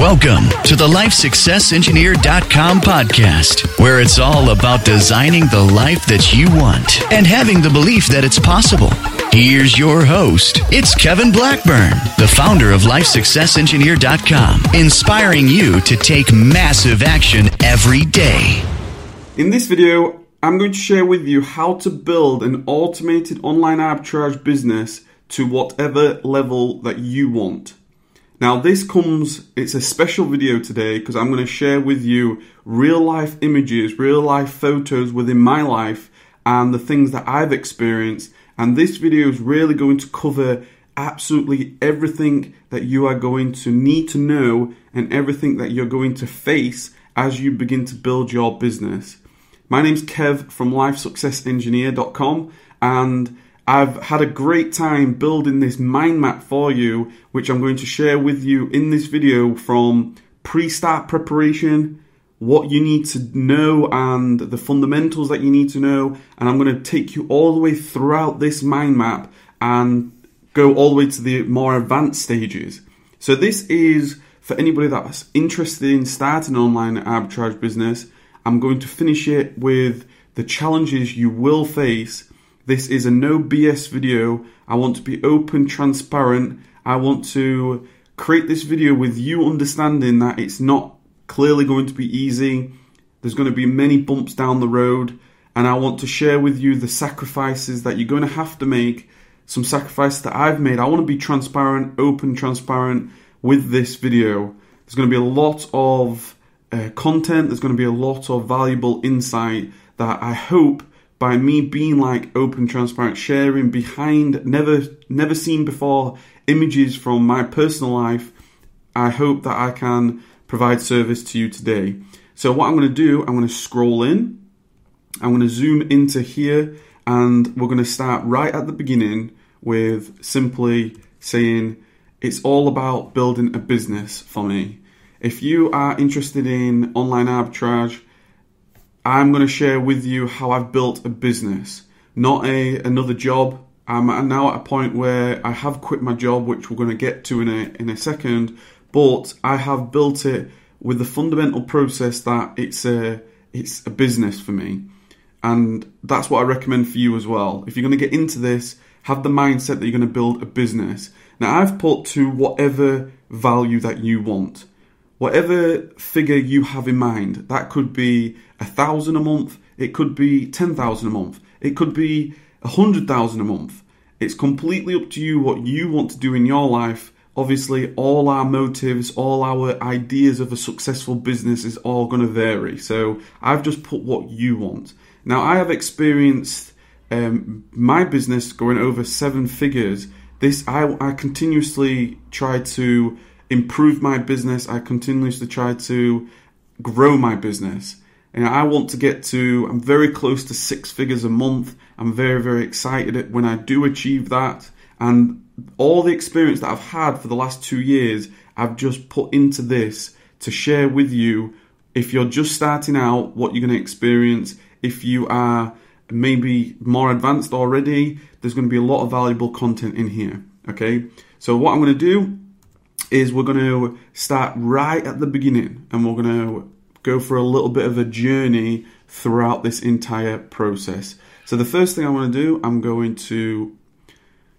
Welcome to the LifeSuccessEngineer.com podcast, where it's all about designing the life that you want and having the belief that it's possible. Here's your host. It's Kevin Blackburn, the founder of LifeSuccessEngineer.com, inspiring you to take massive action every day. In this video, I'm going to share with you how to build an automated online arbitrage business to whatever level that you want. Now, this comes, it's a special video today because I'm going to share with you real life images, real life photos within my life and the things that I've experienced. And this video is really going to cover absolutely everything that you are going to need to know and everything that you're going to face as you begin to build your business. My name's Kev from LifeSuccessEngineer.com and I've had a great time building this mind map for you, which I'm going to share with you in this video from pre-start preparation, what you need to know and the fundamentals that you need to know. And I'm going to take you all the way throughout this mind map and go all the way to the more advanced stages. So this is for anybody that's interested in starting an online arbitrage business. I'm going to finish it with the challenges you will face this is a no BS video. I want to be open, transparent. I want to create this video with you understanding that it's not clearly going to be easy. There's going to be many bumps down the road. And I want to share with you the sacrifices that you're going to have to make, some sacrifices that I've made. I want to be transparent, open, transparent with this video. There's going to be a lot of uh, content, there's going to be a lot of valuable insight that I hope by me being like open, transparent, sharing behind never never seen before images from my personal life. I hope that I can provide service to you today. So what I'm going to do, I'm going to scroll in. I'm going to zoom into here and we're going to start right at the beginning with simply saying it's all about building a business for me. If you are interested in online arbitrage, I'm going to share with you how I've built a business, not a another job. I'm now at a point where I have quit my job, which we're going to get to in a in a second. But I have built it with the fundamental process that it's a it's a business for me, and that's what I recommend for you as well. If you're going to get into this, have the mindset that you're going to build a business. Now I've put to whatever value that you want whatever figure you have in mind. That could be a thousand a month, it could be ten thousand a month, it could be a hundred thousand a month. It's completely up to you what you want to do in your life. Obviously, all our motives, all our ideas of a successful business is all going to vary. So I've just put what you want. Now, I have experienced um, my business going over seven figures. This I, I continuously try to improve my business. I continuously try to grow my business. And I want to get to, I'm very close to six figures a month. I'm very, very excited when I do achieve that. And all the experience that I've had for the last two years, I've just put into this to share with you. If you're just starting out, what you're going to experience. If you are maybe more advanced already, there's going to be a lot of valuable content in here. Okay. So what I'm going to do is we're going to start right at the beginning and we're going to go for a little bit of a journey throughout this entire process. So, the first thing I want to do, I'm going to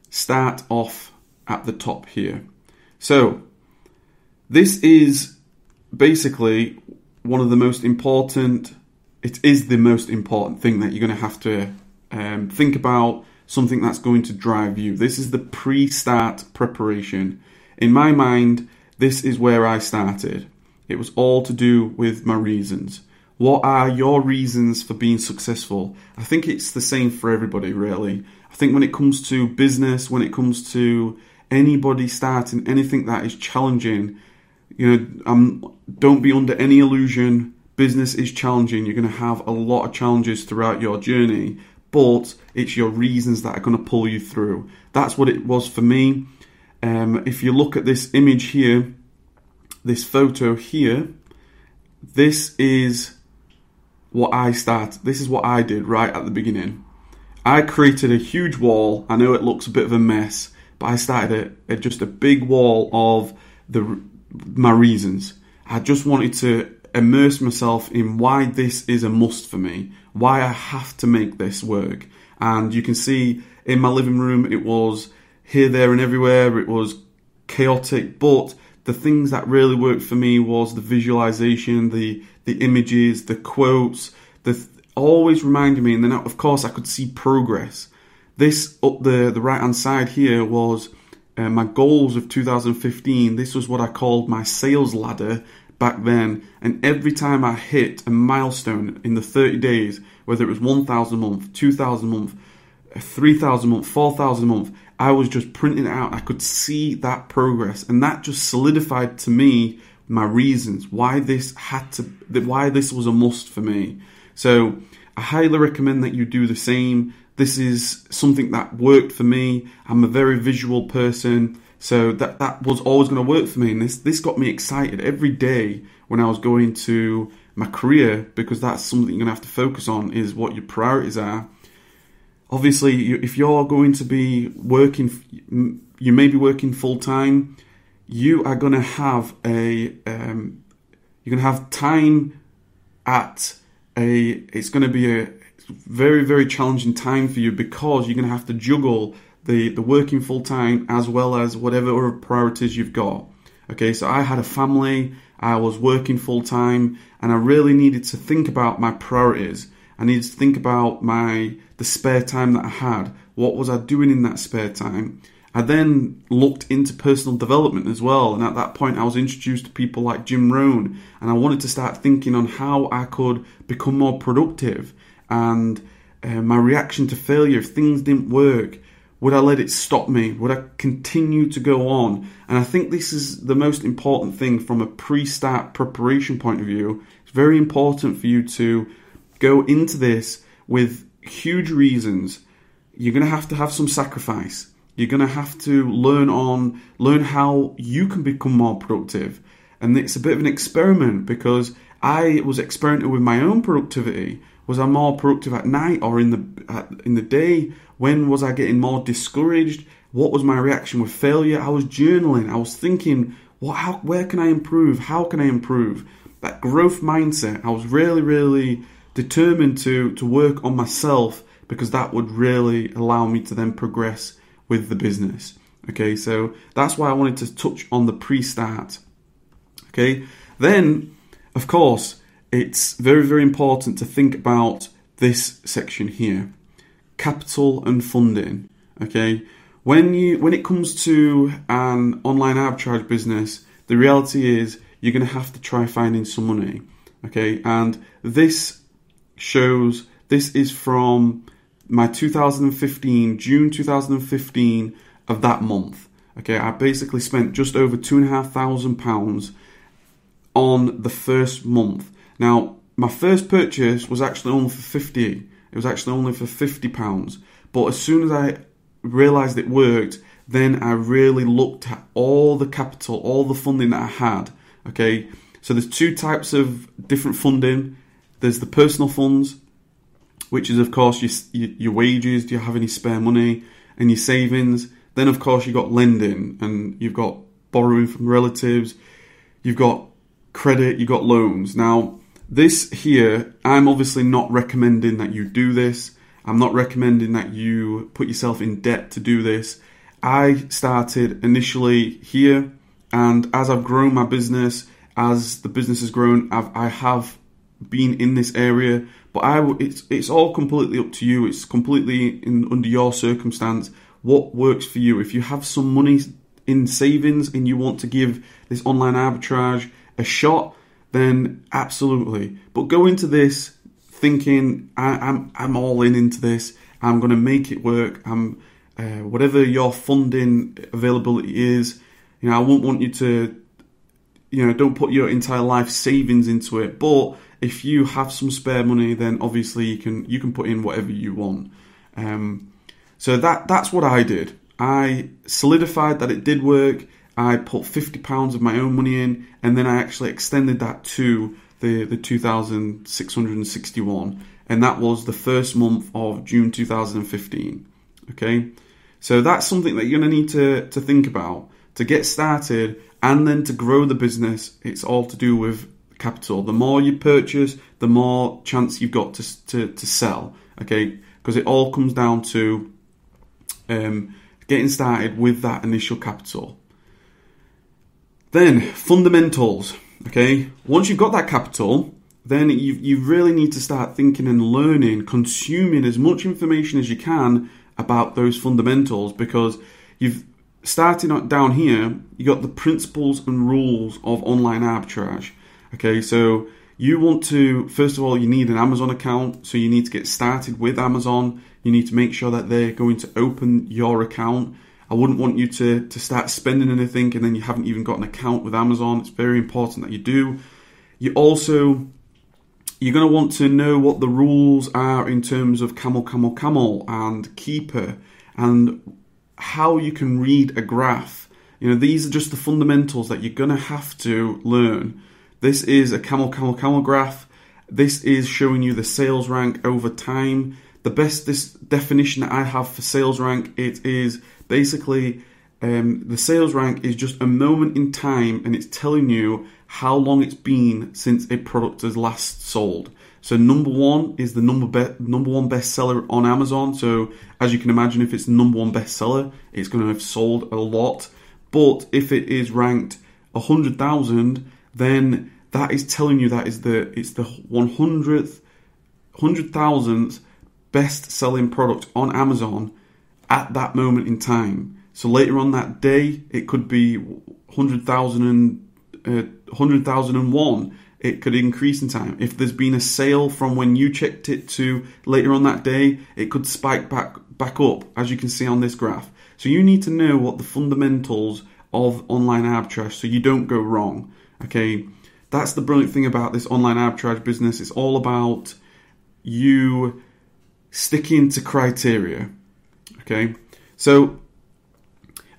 start off at the top here. So, this is basically one of the most important, it is the most important thing that you're going to have to um, think about, something that's going to drive you. This is the pre start preparation. In my mind, this is where I started. It was all to do with my reasons. What are your reasons for being successful? I think it's the same for everybody, really. I think when it comes to business, when it comes to anybody starting anything that is challenging, you know, um, don't be under any illusion. Business is challenging. You're going to have a lot of challenges throughout your journey, but it's your reasons that are going to pull you through. That's what it was for me. Um, if you look at this image here, this photo here, this is what I start. This is what I did right at the beginning. I created a huge wall. I know it looks a bit of a mess, but I started at just a big wall of the my reasons. I just wanted to immerse myself in why this is a must for me, why I have to make this work. And you can see in my living room, it was here, there, and everywhere. It was chaotic, but the things that really worked for me was the visualization, the the images, the quotes, the th- always reminded me. And then, of course, I could see progress. This up the the right hand side here was uh, my goals of 2015. This was what I called my sales ladder back then. And every time I hit a milestone in the 30 days, whether it was 1,000 a month, 2,000 a month, 3,000 a month, 4,000 a month, I was just printing it out. I could see that progress. And that just solidified to me my reasons why this had to, why this was a must for me. So I highly recommend that you do the same. This is something that worked for me. I'm a very visual person. So that that was always going to work for me, and this this got me excited every day when I was going to my career because that's something you're going to have to focus on is what your priorities are. Obviously, you, if you're going to be working, you may be working full time. You are going to have a um, you're going to have time at a. It's going to be a very very challenging time for you because you're going to have to juggle the, the working full time as well as whatever other priorities you've got. Okay, so I had a family, I was working full time, and I really needed to think about my priorities. I needed to think about my the spare time that I had. What was I doing in that spare time? I then looked into personal development as well, and at that point, I was introduced to people like Jim Rohn, and I wanted to start thinking on how I could become more productive and uh, my reaction to failure if things didn't work would I let it stop me? Would I continue to go on? And I think this is the most important thing from a pre start preparation point of view. It's very important for you to go into this with huge reasons. You're going to have to have some sacrifice. You're going to have to learn on, learn how you can become more productive. And it's a bit of an experiment because I was experimenting with my own productivity. Was I more productive at night or in the at, in the day? When was I getting more discouraged? What was my reaction with failure? I was journaling. I was thinking, what, how, where can I improve? How can I improve? That growth mindset. I was really, really determined to to work on myself because that would really allow me to then progress with the business. Okay, so that's why I wanted to touch on the pre-start. Okay, then of course it's very, very important to think about this section here capital and funding. Okay, when you when it comes to an online arbitrage business, the reality is you're going to have to try finding some money. Okay, and this shows this is from my 2015 June 2015 of that month. Okay, I basically spent just over two and a half thousand pounds on the first month. Now, my first purchase was actually only for 50 it was actually only for £50. But as soon as I realised it worked, then I really looked at all the capital, all the funding that I had. Okay, so there's two types of different funding. There's the personal funds, which is of course your, your wages. Do you have any spare money and your savings? Then of course you've got lending and you've got borrowing from relatives. You've got credit. You've got loans. Now this here, I'm obviously not recommending that you do this. I'm not recommending that you put yourself in debt to do this. I started initially here, and as I've grown my business, as the business has grown, I've, I have been in this area. But I, it's it's all completely up to you. It's completely in under your circumstance. What works for you? If you have some money in savings and you want to give this online arbitrage a shot, then absolutely. But go into this thinking I, am I'm, I'm all in into this. I'm going to make it work. I'm uh, whatever your funding availability is. You know, I won't want you to. You know, don't put your entire life savings into it. But if you have some spare money, then obviously you can you can put in whatever you want. Um, so that that's what I did. I solidified that it did work. I put fifty pounds of my own money in, and then I actually extended that to the the two thousand six hundred and sixty one, and that was the first month of June two thousand and fifteen. Okay, so that's something that you're to need to to think about to get started. and then to grow the business, it's all to do with capital. The more you purchase, the more chance you've got to to, to sell. Okay, because it all comes down to um, getting started with that initial capital. Then fundamentals. Okay, once you've got that capital, then you you really need to start thinking and learning, consuming as much information as you can about those fundamentals because you've starting down here, you got the principles and rules of online arbitrage. Okay, so you want to first of all you need an Amazon account, so you need to get started with Amazon. You need to make sure that they're going to open your account. I wouldn't want you to to start spending anything and then you haven't even got an account with Amazon. It's very important that you do. You also you're going to want to know what the rules are in terms of camel, camel, camel and Keepa and how you can read a graph. You know, these are just the fundamentals that you're going to have to learn. This is a camel, camel, camel graph. This is showing you the sales rank over time. The best this definition that I have for sales rank it is basically um, the sales rank is just a moment in time and it's telling you how long it's been since a product has last sold. So number one is the number be- number one bestseller on Amazon. So as you can imagine, if it's number one bestseller, it's going to have sold a lot. But if it is ranked hundred thousand, then that is telling you that is the it's the one hundredth hundred thousandth best selling product on Amazon at that moment in time. So later on that day, it could be hundred thousand and uh, hundred thousand and one it could increase in time. If there's been a sale from when you checked it to later on that day, it could spike back back up, as you can see on this graph. So you need to know what the fundamentals of online arbitrage so you don't go wrong. Okay, that's the brilliant thing about this online arbitrage business. It's all about you sticking to criteria. Okay, so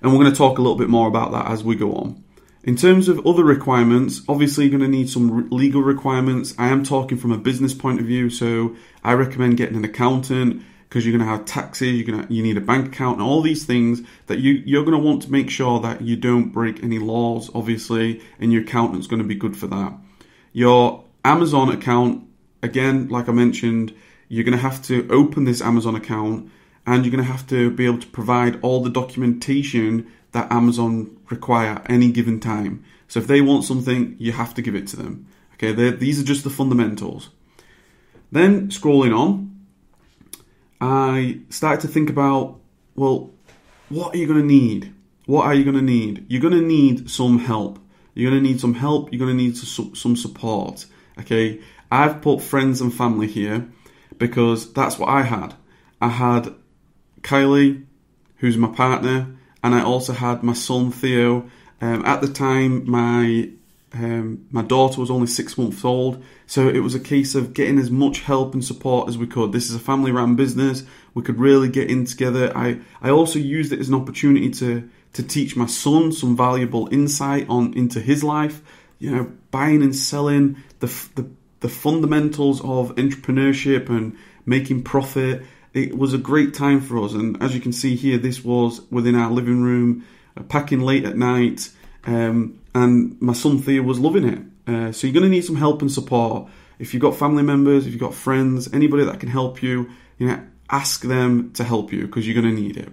and we're going to talk a little bit more about that as we go on. In terms of other requirements, obviously you're going to need some legal requirements. I am talking from a business point of view, so I recommend getting an accountant because you're going to have taxes, you're going to you need a bank account and all these things that you you're going to want to make sure that you don't break any laws obviously and your accountant's going to be good for that. Your Amazon account again, like I mentioned, you're going to have to open this Amazon account and you're going to have to be able to provide all the documentation that Amazon require any given time. So if they want something, you have to give it to them. Okay, these are just the fundamentals. Then scrolling on, I started to think about, well, what are you going to need? What are you going to need? You're going to need some help. You're going to need some help. You're going to need some support. Okay, I've put friends and family here because that's what I had. I had Kylie, who's my partner, and I also had my son Theo. Um, at the time, my um, my daughter was only six months old, so it was a case of getting as much help and support as we could. This is a family-run business; we could really get in together. I I also used it as an opportunity to to teach my son some valuable insight on into his life. You know, buying and selling the the, the fundamentals of entrepreneurship and making profit it was a great time for us. And as you can see here, this was within our living room, uh, packing late at night, um, and my son Theo was loving it. Uh, so you're going to need some help and support. If you've got family members, if you've got friends, anybody that can help you, you know, ask them to help you because you're going to need it.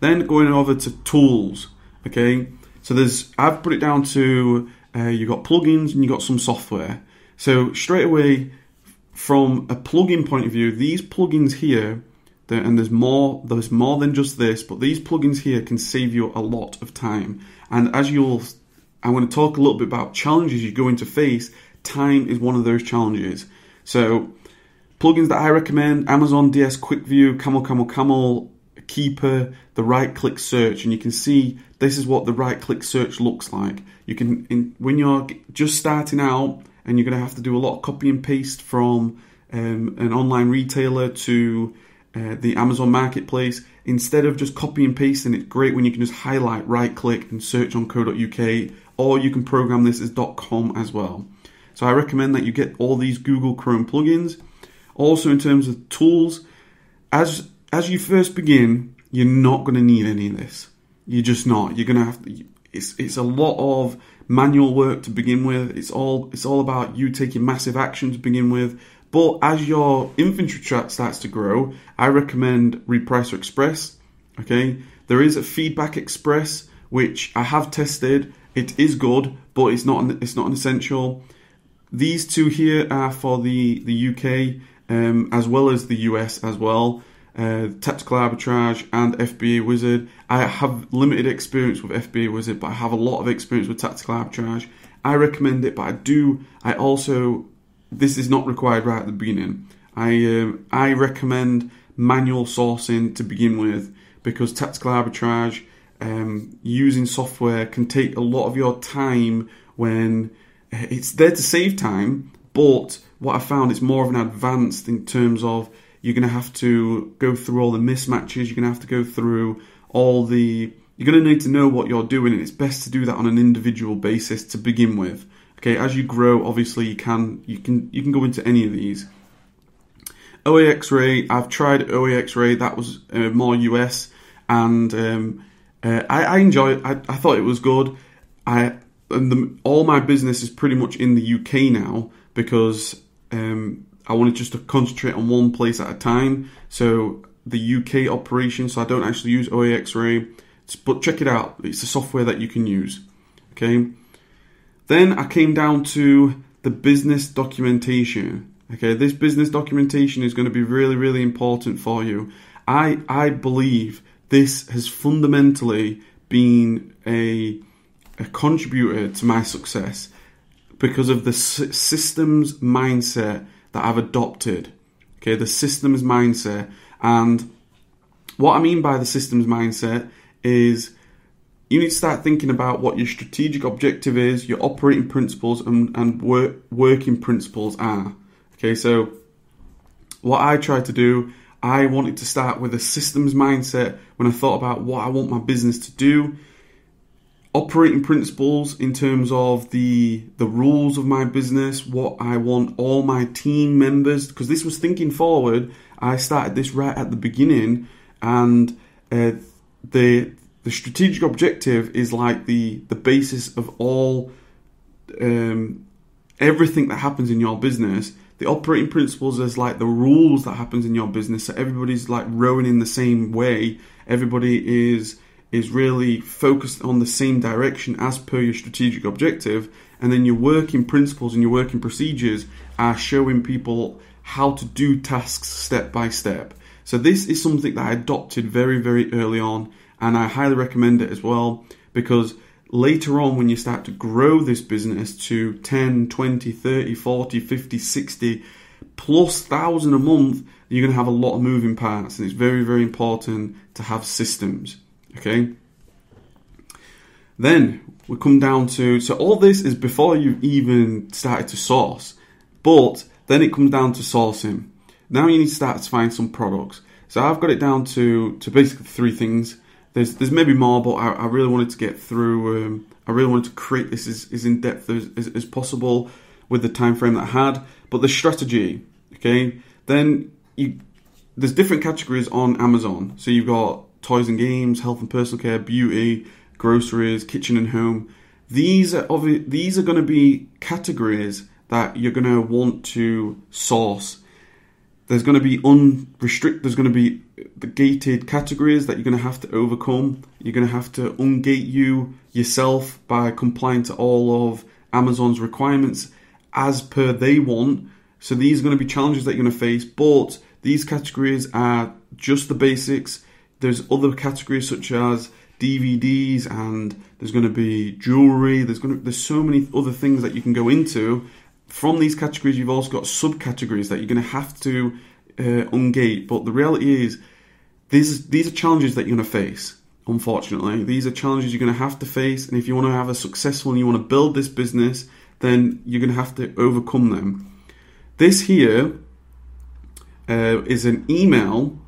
Then going over to tools, okay. So there's I've put it down to uh, you've got plugins and you've got some software. So straight away from a plugin point of view, these plugins here, and there's more, there's more than just this, but these plugins here can save you a lot of time. And as you'll, I'm going to talk a little bit about challenges you're going to face. Time is one of those challenges. So, plugins that I recommend: Amazon DS Quick View, Camel Camel Camel, Keepa, the right click search, and you can see this is what the right click search looks like. You can, in, when you're just starting out and you're going to have to do a lot of copy and paste from um, an online retailer to uh, the Amazon marketplace. Instead of just copy and pasting, it's great when you can just highlight, right click, and search on co.uk, or you can program this as .com as well. So I recommend that you get all these Google Chrome plugins. Also, in terms of tools, as as you first begin, you're not going to need any of this. You're just not. You're going to have to. it's it's a lot of manual work to begin with. It's all it's all about you taking massive action to begin with. But as your inventory chart starts to grow, I recommend Repricer Express. Okay, there is a Feedback Express which I have tested. It is good, but it's not an, it's not an essential. These two here are for the the UK um, as well as the US as well. Uh, Tactical Arbitrage and FBA Wizard. I have limited experience with FBA Wizard, but I have a lot of experience with Tactical Arbitrage. I recommend it, but I do. I also this is not required right at the beginning. I um, I recommend manual sourcing to begin with because Tactical Arbitrage um, using software can take a lot of your time when uh, it's there to save time, but what I found is more of an advanced in terms of you're going to have to go through all the mismatches, you're going to have to go through all the. You're going to need to know what you're doing, and it's best to do that on an individual basis to begin with. Okay, as you grow, obviously you can you can you can go into any of these. OAX Ray, I've tried OAX Ray. That was uh, more US, and um, uh, I, I enjoy it. I, I thought it was good. I and the, all my business is pretty much in the UK now because um, I wanted just to concentrate on one place at a time. So the UK operation, so I don't actually use OAX Ray, but check it out. It's a software that you can use. Okay. Then I came down to the business documentation. Okay, this business documentation is going to be really, really important for you. I I believe this has fundamentally been a a contributor to my success because of the systems mindset that I've adopted. Okay, the systems mindset. And what I mean by the systems mindset is you need to start thinking about what your strategic objective is, your operating principles, and, and work, working principles are. Okay, so what I try to do, I wanted to start with a systems mindset when I thought about what I want my business to do operating principles in terms of the the rules of my business, what I want all my team members because this was thinking forward. I started this right at the beginning, and uh, the the strategic objective is like the the basis of all um, everything that happens in your business. The operating principles is like the rules that happens in your business. So everybody's like rowing in the same way. Everybody is is really focused on the same direction as per your strategic objective, and then your working principles and your working procedures are showing people how to do tasks step by step. So this is something that I adopted very, very early on, and I highly recommend it as well because later on when you start to grow this business to 10, 20, 30, 40, 50, 60 plus thousand a month, you're going to have a lot of moving parts, and it's very, very important to have systems. Okay. Then we come down to so all this is before you've even started to source, but then it comes down to sourcing. Now you need to start to find some products. So I've got it down to to basically three things. There's there's maybe more, but I, I really wanted to get through. Um, I really wanted to create this as, as in depth as, as, as possible with the time frame that I had. But the strategy, okay. Then you there's different categories on Amazon. So you've got toys and games, health and personal care, beauty, groceries, kitchen and home. These are obvi- these are going to be categories that you're going to want to source. There's going to be unrestricted. There's going to be the gated categories that you're going to have to overcome. You're going to have to ungate you yourself by complying to all of Amazon's requirements as per they want. So these are going to be challenges that you're going to face, but these categories are just the basics. There's other categories such as DVDs and there's going to be jewelry. There's going to there's so many other things that you can go into. From these categories, you've also got subcategories that you're going to have to uh, ungate. But the reality is, these these are challenges that you're going to face. Unfortunately, these are challenges you're going to have to face. And if you want to have a successful and you want to build this business, then you're going to have to overcome them. This here uh, is an email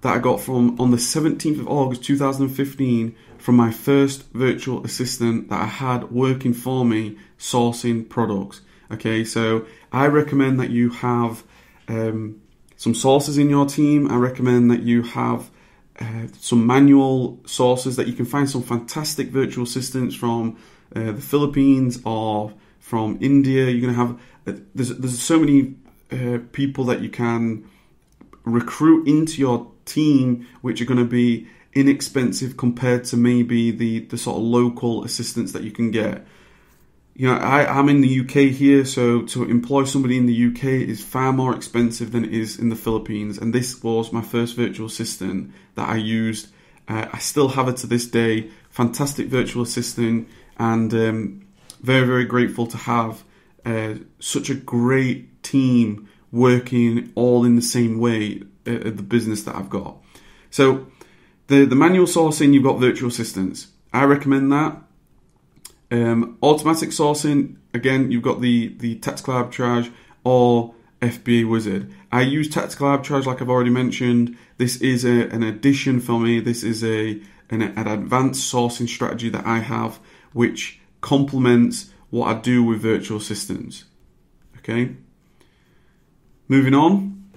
that I got from on the 17th of August 2015 from my first virtual assistant that I had working for me sourcing products. Okay, so I recommend that you have um, some sources in your team. I recommend that you have uh, some manual sources that you can find some fantastic virtual assistants from uh, the Philippines or from India. You're going to have uh, there's there's so many uh, people that you can recruit into your team, which are going to be inexpensive compared to maybe the the sort of local assistants that you can get. You know, I, I'm in the UK here, so to employ somebody in the UK is far more expensive than it is in the Philippines. And this was my first virtual assistant that I used. Uh, I still have it to this day. Fantastic virtual assistant, and um, very, very grateful to have uh, such a great team working all in the same way at the business that I've got. So, the, the manual sourcing, you've got virtual assistants. I recommend that. Um, automatic sourcing, again, you've got the, the tactical arbitrage or FBA Wizard. I use tactical arbitrage, like I've already mentioned. This is a, an addition for me. This is a an, an advanced sourcing strategy that I have, which complements what I do with virtual assistants. Okay. Moving on.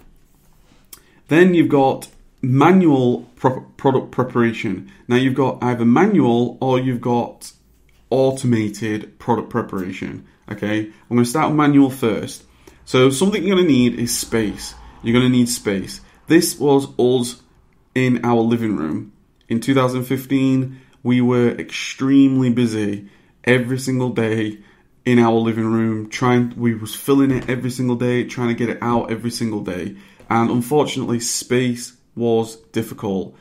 Then you've got manual pro- product preparation. Now you've got either manual or you've got automated product preparation. Okay, I'm going to start with manual first. So something you're going to need is space. You're going to need space. This was us in our living room. In 2015, we were extremely busy every single day in our living room trying we was filling it every single day trying to get it out every single day and unfortunately space was difficult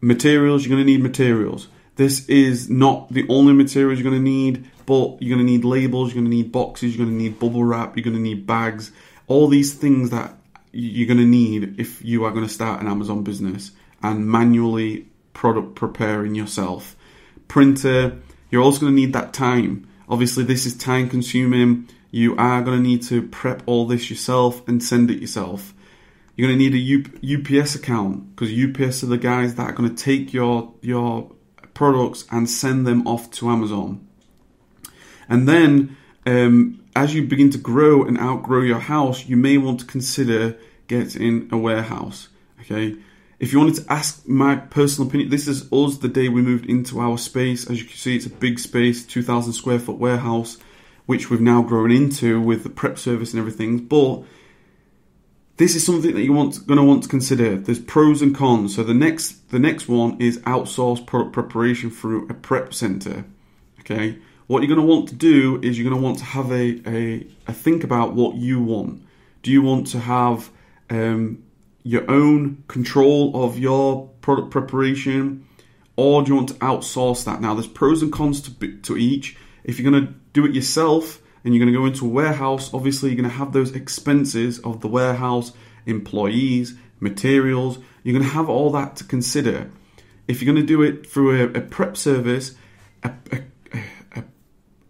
materials you're going to need materials this is not the only materials you're going to need, but you're going to need labels, you're going to need boxes, you're going to need bubble wrap, you're going to need bags, all these things that you're going to need if you are going to start an Amazon business and manually product preparing yourself. Printer, you're also going to need that time. Obviously, this is time consuming. You are going to need to prep all this yourself and send it yourself. You're going to need a UPS account because UPS are the guys that are going to take your your products and send them off to Amazon. And then, um, as you begin to grow and outgrow your house, you may want to consider getting a warehouse. Okay. If you wanted to ask my personal opinion, this is us the day we moved into our space. As you can see, it's a big space, 2,000 square foot warehouse, which we've now grown into with the prep service and everything. But this is something that you want going to want to consider. There's pros and cons. So the next the next one is outsource product preparation through a prep center. Okay, what you're going to want to do is you're going to want to have a a, a think about what you want. Do you want to have um, your own control of your product preparation, or do you want to outsource that? Now, there's pros and cons to to each. If you're going to do it yourself, and you're going to go into a warehouse, obviously you're going to have those expenses of the warehouse, employees, materials. You're going to have all that to consider. If you're going to do it through a, a prep service, a, a, a,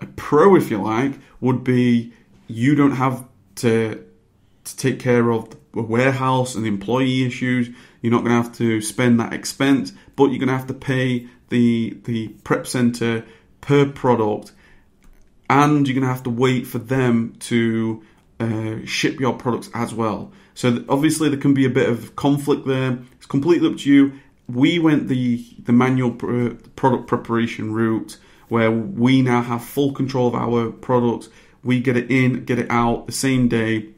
a pro, if you like, would be you don't have to to take care of the warehouse and the employee issues. You're not going to have to spend that expense, but you're going to have to pay the the prep center per product and you're going to have to wait for them to uh, ship your products as well. So obviously there can be a bit of conflict there. It's completely up to you. We went the the manual pr- product preparation route where we now have full control of our products. We get it in, get it out the same day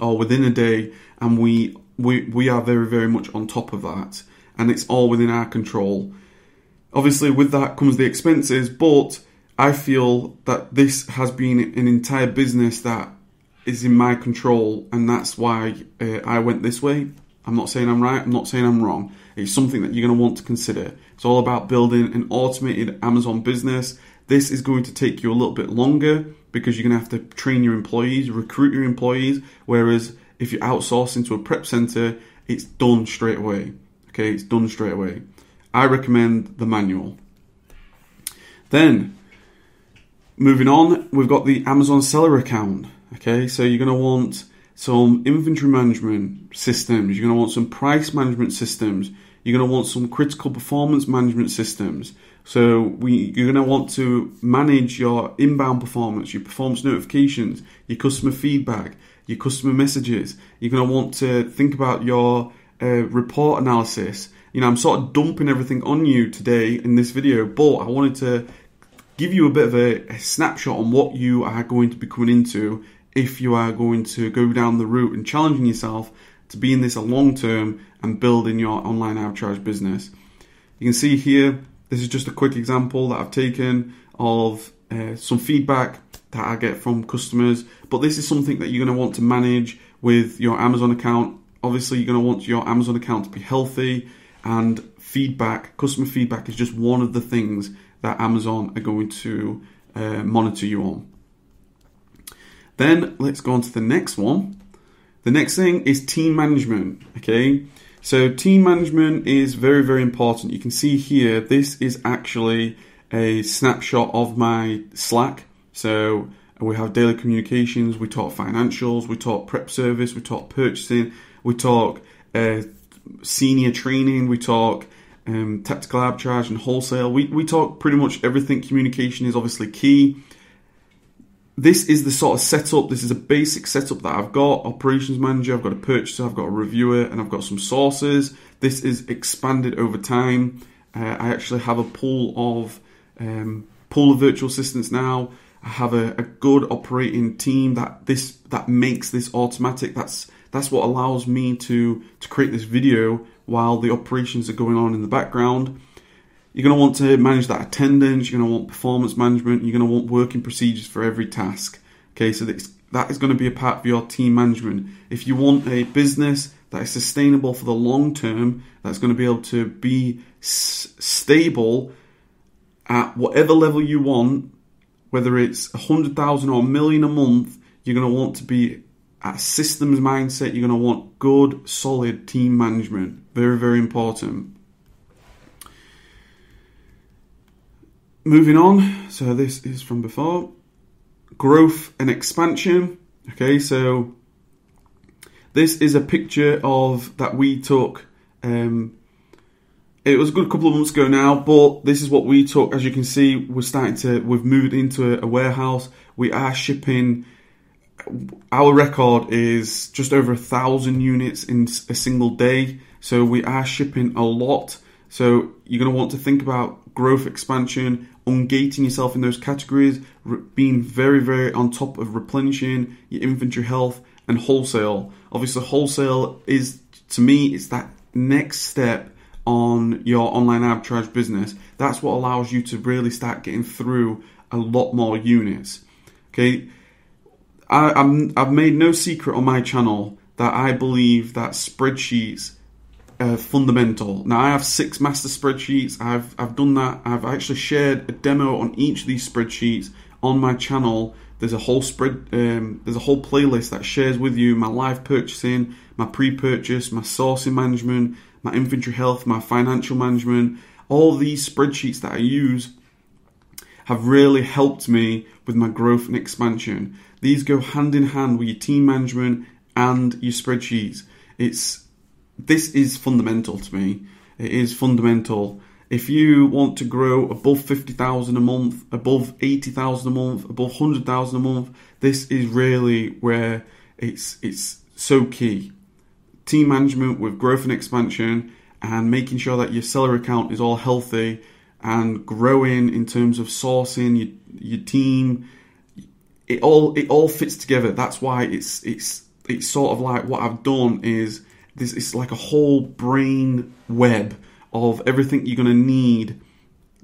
or within a day, and we we we are very very much on top of that, and it's all within our control. Obviously, with that comes the expenses, but I feel that this has been an entire business that is in my control, and that's why uh, I went this way. I'm not saying I'm right, I'm not saying I'm wrong. It's something that you're going to want to consider. It's all about building an automated Amazon business. This is going to take you a little bit longer because you're going to have to train your employees, recruit your employees. Whereas if you outsource into a prep center, it's done straight away. Okay, it's done straight away. I recommend the manual. Then Moving on, we've got the Amazon seller account. Okay, so you're going to want some inventory management systems, you're going to want some price management systems, you're going to want some critical performance management systems. So we, you're going to want to manage your inbound performance, your performance notifications, your customer feedback, your customer messages. You're going to want to think about your uh, report analysis. you know, I'm sort of dumping everything on you today in this video, but I wanted to give you a bit of a, a snapshot on what you are going to be coming into if you are going to go down the route and challenging yourself to be in this a long term and building your online arbitrage business. You can see here, this is just a quick example that I've taken of uh, some feedback that I get from customers, but this is something that you're going to want to manage with your Amazon account. Obviously, you're going to want your Amazon account to be healthy, and feedback, customer feedback, is just one of the things that Amazon are going to uh, monitor you on. Then let's go on to the next one. The next thing is team management. Okay, so team management is very, very important. You can see here, this is actually a snapshot of my Slack. So we have daily communications, we talk financials, we talk prep service, we talk purchasing, we talk uh, senior training, we talk um, tactical arbitrage and wholesale. We, we talk pretty much everything. Communication is obviously key this is the sort of setup. This is a basic setup that I've got. Operations manager, I've got a purchaser, I've got a reviewer, and I've got some sources. This is expanded over time. Uh, I actually have a pool of um, pool of virtual assistants now. I have a, a, good operating team that this that makes this automatic. That's that's what allows me to to create this video while the operations are going on in the background. You're going to want to manage that attendance. You're going to want performance management. You're going to want working procedures for every task. Okay, so that is going to be a part of your team management. If you want a business that is sustainable for the long term, that's going to be able to be s- stable at whatever level you want, whether it's a hundred thousand or a million a month, you're going to want to be at systems mindset. You're going to want good, solid team management. Very, very important. moving on, so this is from before. Growth and expansion. Okay, so this is a picture of that we took. Um, it was a good couple of months ago now, but this is what we took. As you can see, we're starting to. We've moved into a, a warehouse. We are shipping. Our record is just over a thousand units in a single day. So we are shipping a lot. So you're going to want to think about growth expansion ungating yourself in those categories, being very, very on top of replenishing your inventory health and wholesale. Obviously, wholesale is to me it's that next step on your online arbitrage business. That's what allows you to really start getting through a lot more units. Okay, I, I'm, I've made no secret on my channel that I believe that spreadsheets uh, fundamental. Now I have six master spreadsheets. I've I've done that. I've actually shared a demo on each of these spreadsheets on my channel. There's a whole spread. Um, there's a whole playlist that shares with you my live purchasing, my pre-purchase, my sourcing management, my inventory health, my financial management. All these spreadsheets that I use have really helped me with my growth and expansion. These go hand in hand with your team management and your spreadsheets. It's this is fundamental to me. It is fundamental. If you want to grow above 50,000 a month, above 80,000 a month, above 100,000 a month, this is really where it's it's so key. Team management with growth and expansion and making sure that your seller account is all healthy and growing in terms of sourcing your, your team it all it all fits together that's why it's it's it's sort of like what I've done is this is like a whole brain web of everything you're to need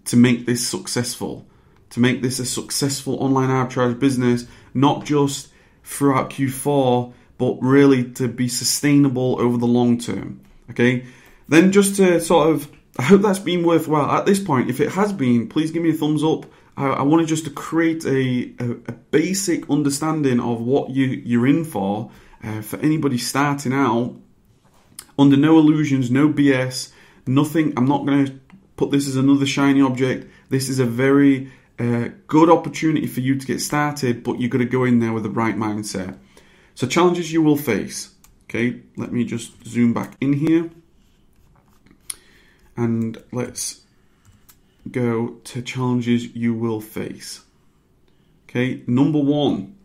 to make this successful, to make this a successful online arbitrage business, not just throughout Q4, but really to be sustainable over the long term. Okay, then just to sort of, I hope that's been worthwhile at this point. If it has been, please give me a thumbs up. I, wanted just to create a, a, a, basic understanding of what you, you're in for. Uh, for anybody starting out, under no illusions, no BS, nothing. I'm not going to put this as another shiny object. This is a very uh, good opportunity for you to get started, but you've got to go in there with the right mindset. So, challenges you will face. Okay, let me just zoom back in here and let's go to challenges you will face. Okay, number one,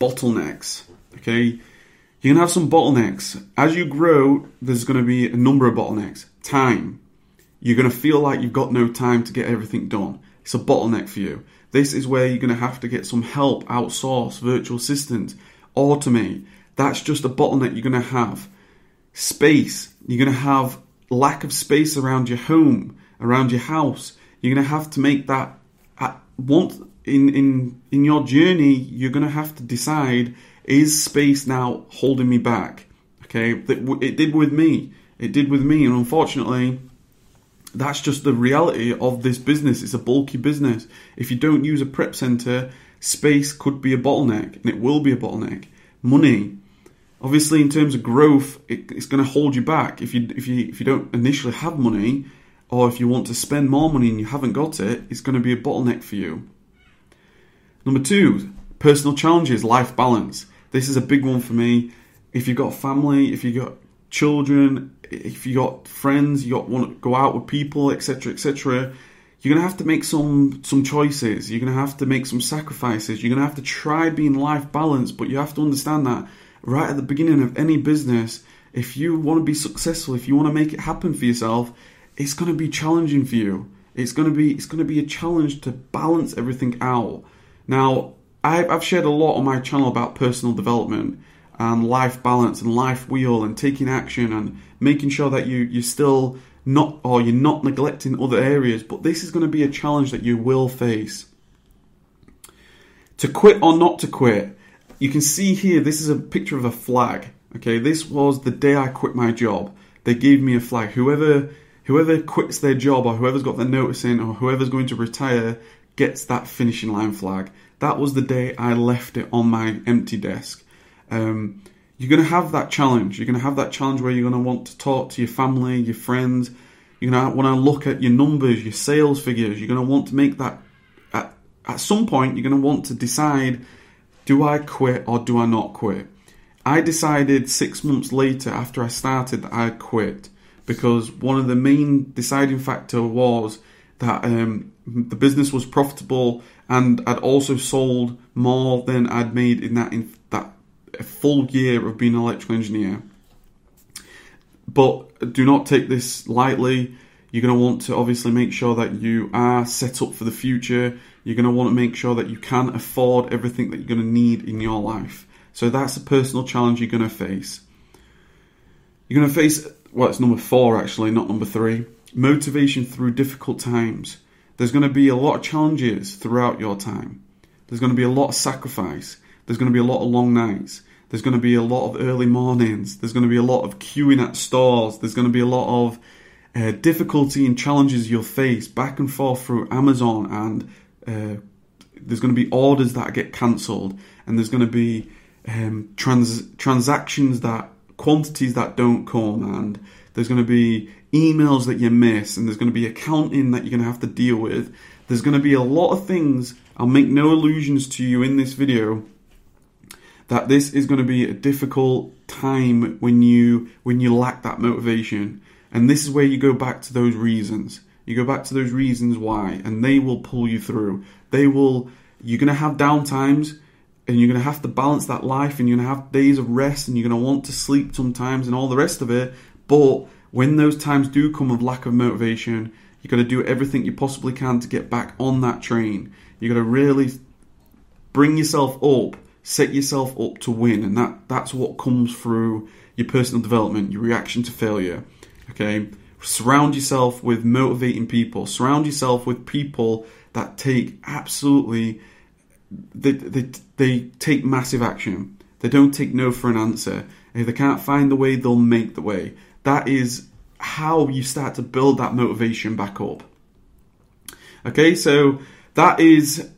bottlenecks. Okay, you're to have some bottlenecks. As you grow, there's to be a number of bottlenecks. Time. you're to feel like you've got no time to get everything done. It's a bottleneck for you. This is where you're to have to get some help, outsource, virtual assistant, automate. That's just a bottleneck you're to have. Space. You're to have lack of space around your home, around your house. You're going to have to make that at once in in in your journey. You're going to have to decide: is space now holding me back? Okay, it did with me. It did with me, and unfortunately, that's just the reality of this business. It's a bulky business. If you don't use a prep center, space could be a bottleneck, and it will be a bottleneck. Money, obviously, in terms of growth, it, it's going to hold you back. If you if you if you don't initially have money, or if you want to spend more money and you haven't got it, it's going to be a bottleneck for you. Number two, personal challenges, life balance. This is a big one for me. If you've got family, if you've got children, if you've got friends, you got want to go out with people, etc., etc., you're gonna have to make some some choices. You're gonna have to make some sacrifices. You're gonna have to try being life balanced, but you have to understand that right at the beginning of any business, if you want to be successful, if you want to make it happen for yourself, it's gonna be challenging for you. It's gonna be it's gonna be a challenge to balance everything out. Now, I've shared a lot on my channel about personal development and life balance and life wheel and taking action and making sure that you you're still not or you're not neglecting other areas but this is going to be a challenge that you will face to quit or not to quit you can see here this is a picture of a flag okay this was the day i quit my job they gave me a flag whoever whoever quits their job or whoever's got their notice in or whoever's going to retire gets that finishing line flag that was the day i left it on my empty desk um, you're going to have that challenge. You're going to have that challenge where you're going to want to talk to your family, your friends. You're going to want to look at your numbers, your sales figures. You're going to want to make that. At, at some point, you're going to want to decide: Do I quit or do I not quit? I decided six months later, after I started, that I quit because one of the main deciding factor was that um, the business was profitable and I'd also sold more than I'd made in that in that full year of being an electrical engineer. But do not take this lightly. You're going to want to obviously make sure that you are set up for the future. You're going to want to make sure that you can afford everything that you're going to need in your life. So that's a personal challenge you're going to face. You're going to face, well, it's number four actually, not number three. Motivation through difficult times. There's going to be a lot of challenges throughout your time. There's going to be a lot of sacrifice. There's going to be a lot of long nights. There's going to be a lot of early mornings. There's going to be a lot of queuing at stores. There's going to be a lot of uh, difficulty and challenges you'll face back and forth through Amazon, and uh, there's going to be orders that get cancelled, and there's going to be um, trans- transactions that quantities that don't come, and there's going to be emails that you miss, and there's going to be accounting that you're going to have to deal with. There's going to be a lot of things. I'll make no illusions to you in this video that this is going to be a difficult time when you when you lack that motivation and this is where you go back to those reasons you go back to those reasons why and they will pull you through they will you're going to have down times and you're going to have to balance that life and you're going to have days of rest and you're going to want to sleep sometimes and all the rest of it but when those times do come of lack of motivation you've got to do everything you possibly can to get back on that train you've got to really bring yourself up set yourself up to win, and that that's what comes through your personal development, your reaction to failure. Okay, surround yourself with motivating people. Surround yourself with people that take absolutely they they, they take massive action. They don't take no for an answer. If they can't find the way, they'll make the way. That is how you start to build that motivation back up. Okay, so that is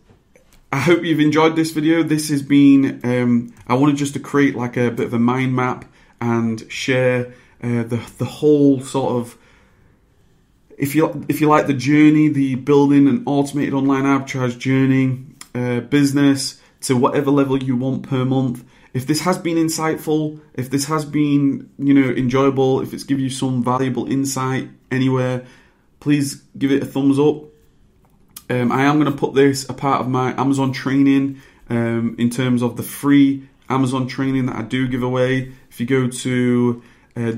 I hope you've enjoyed this video. This has been, um, I wanted just to create like a bit of a mind map and share uh, the, the whole sort of, if you, if you like the journey, the building an automated online arbitrage journey, uh, business to whatever level you want per month. If this has been insightful, if this has been, you know, enjoyable, if it's given you some valuable insight anywhere, please give it a thumbs up um, I am going to put this a part of my Amazon training um, in terms of the free Amazon training that I do give away. If you go to uh,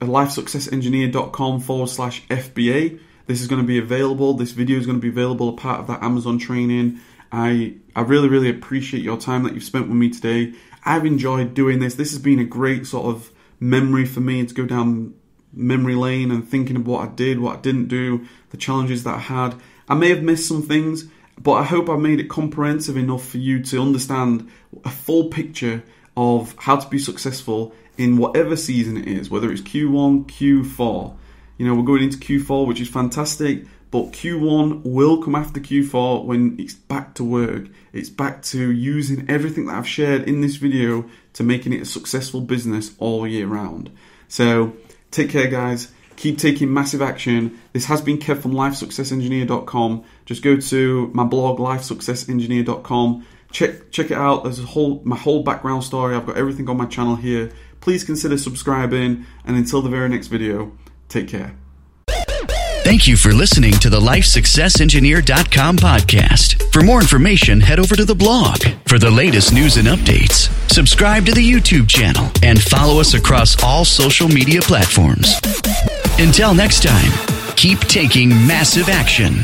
lifesuccessengineer.com forward slash FBA. This is going to be available. This video is going to be available, a part of that Amazon training. I I really really appreciate your time that you've spent with me today. I've enjoyed doing this. This has been a great sort of memory for me to go down memory lane and thinking of what I did, what I didn't do, the challenges that I had. I may have missed some things, but I hope I made it comprehensive enough for you to understand a full picture of how to be successful in whatever season it is, whether it's Q1, Q4. You know, we're going into Q4, which is fantastic, but Q1 will come after Q4 when it's back to work. It's back to using everything that I've shared in this video to making it a successful business all year round. So, take care, guys. Keep taking massive action. This has been Kev from LifeSuccessEngineer.com. Just go to my blog, LifeSuccessEngineer.com. Check check it out. There's a whole my whole background story. I've got everything on my channel here. Please consider subscribing. And until the very next video, take care. Thank you for listening to the LifeSuccessEngineer.com podcast. For more information, head over to the blog. For the latest news and updates, subscribe to the YouTube channel and follow us across all social media platforms. Until next time, keep taking massive action.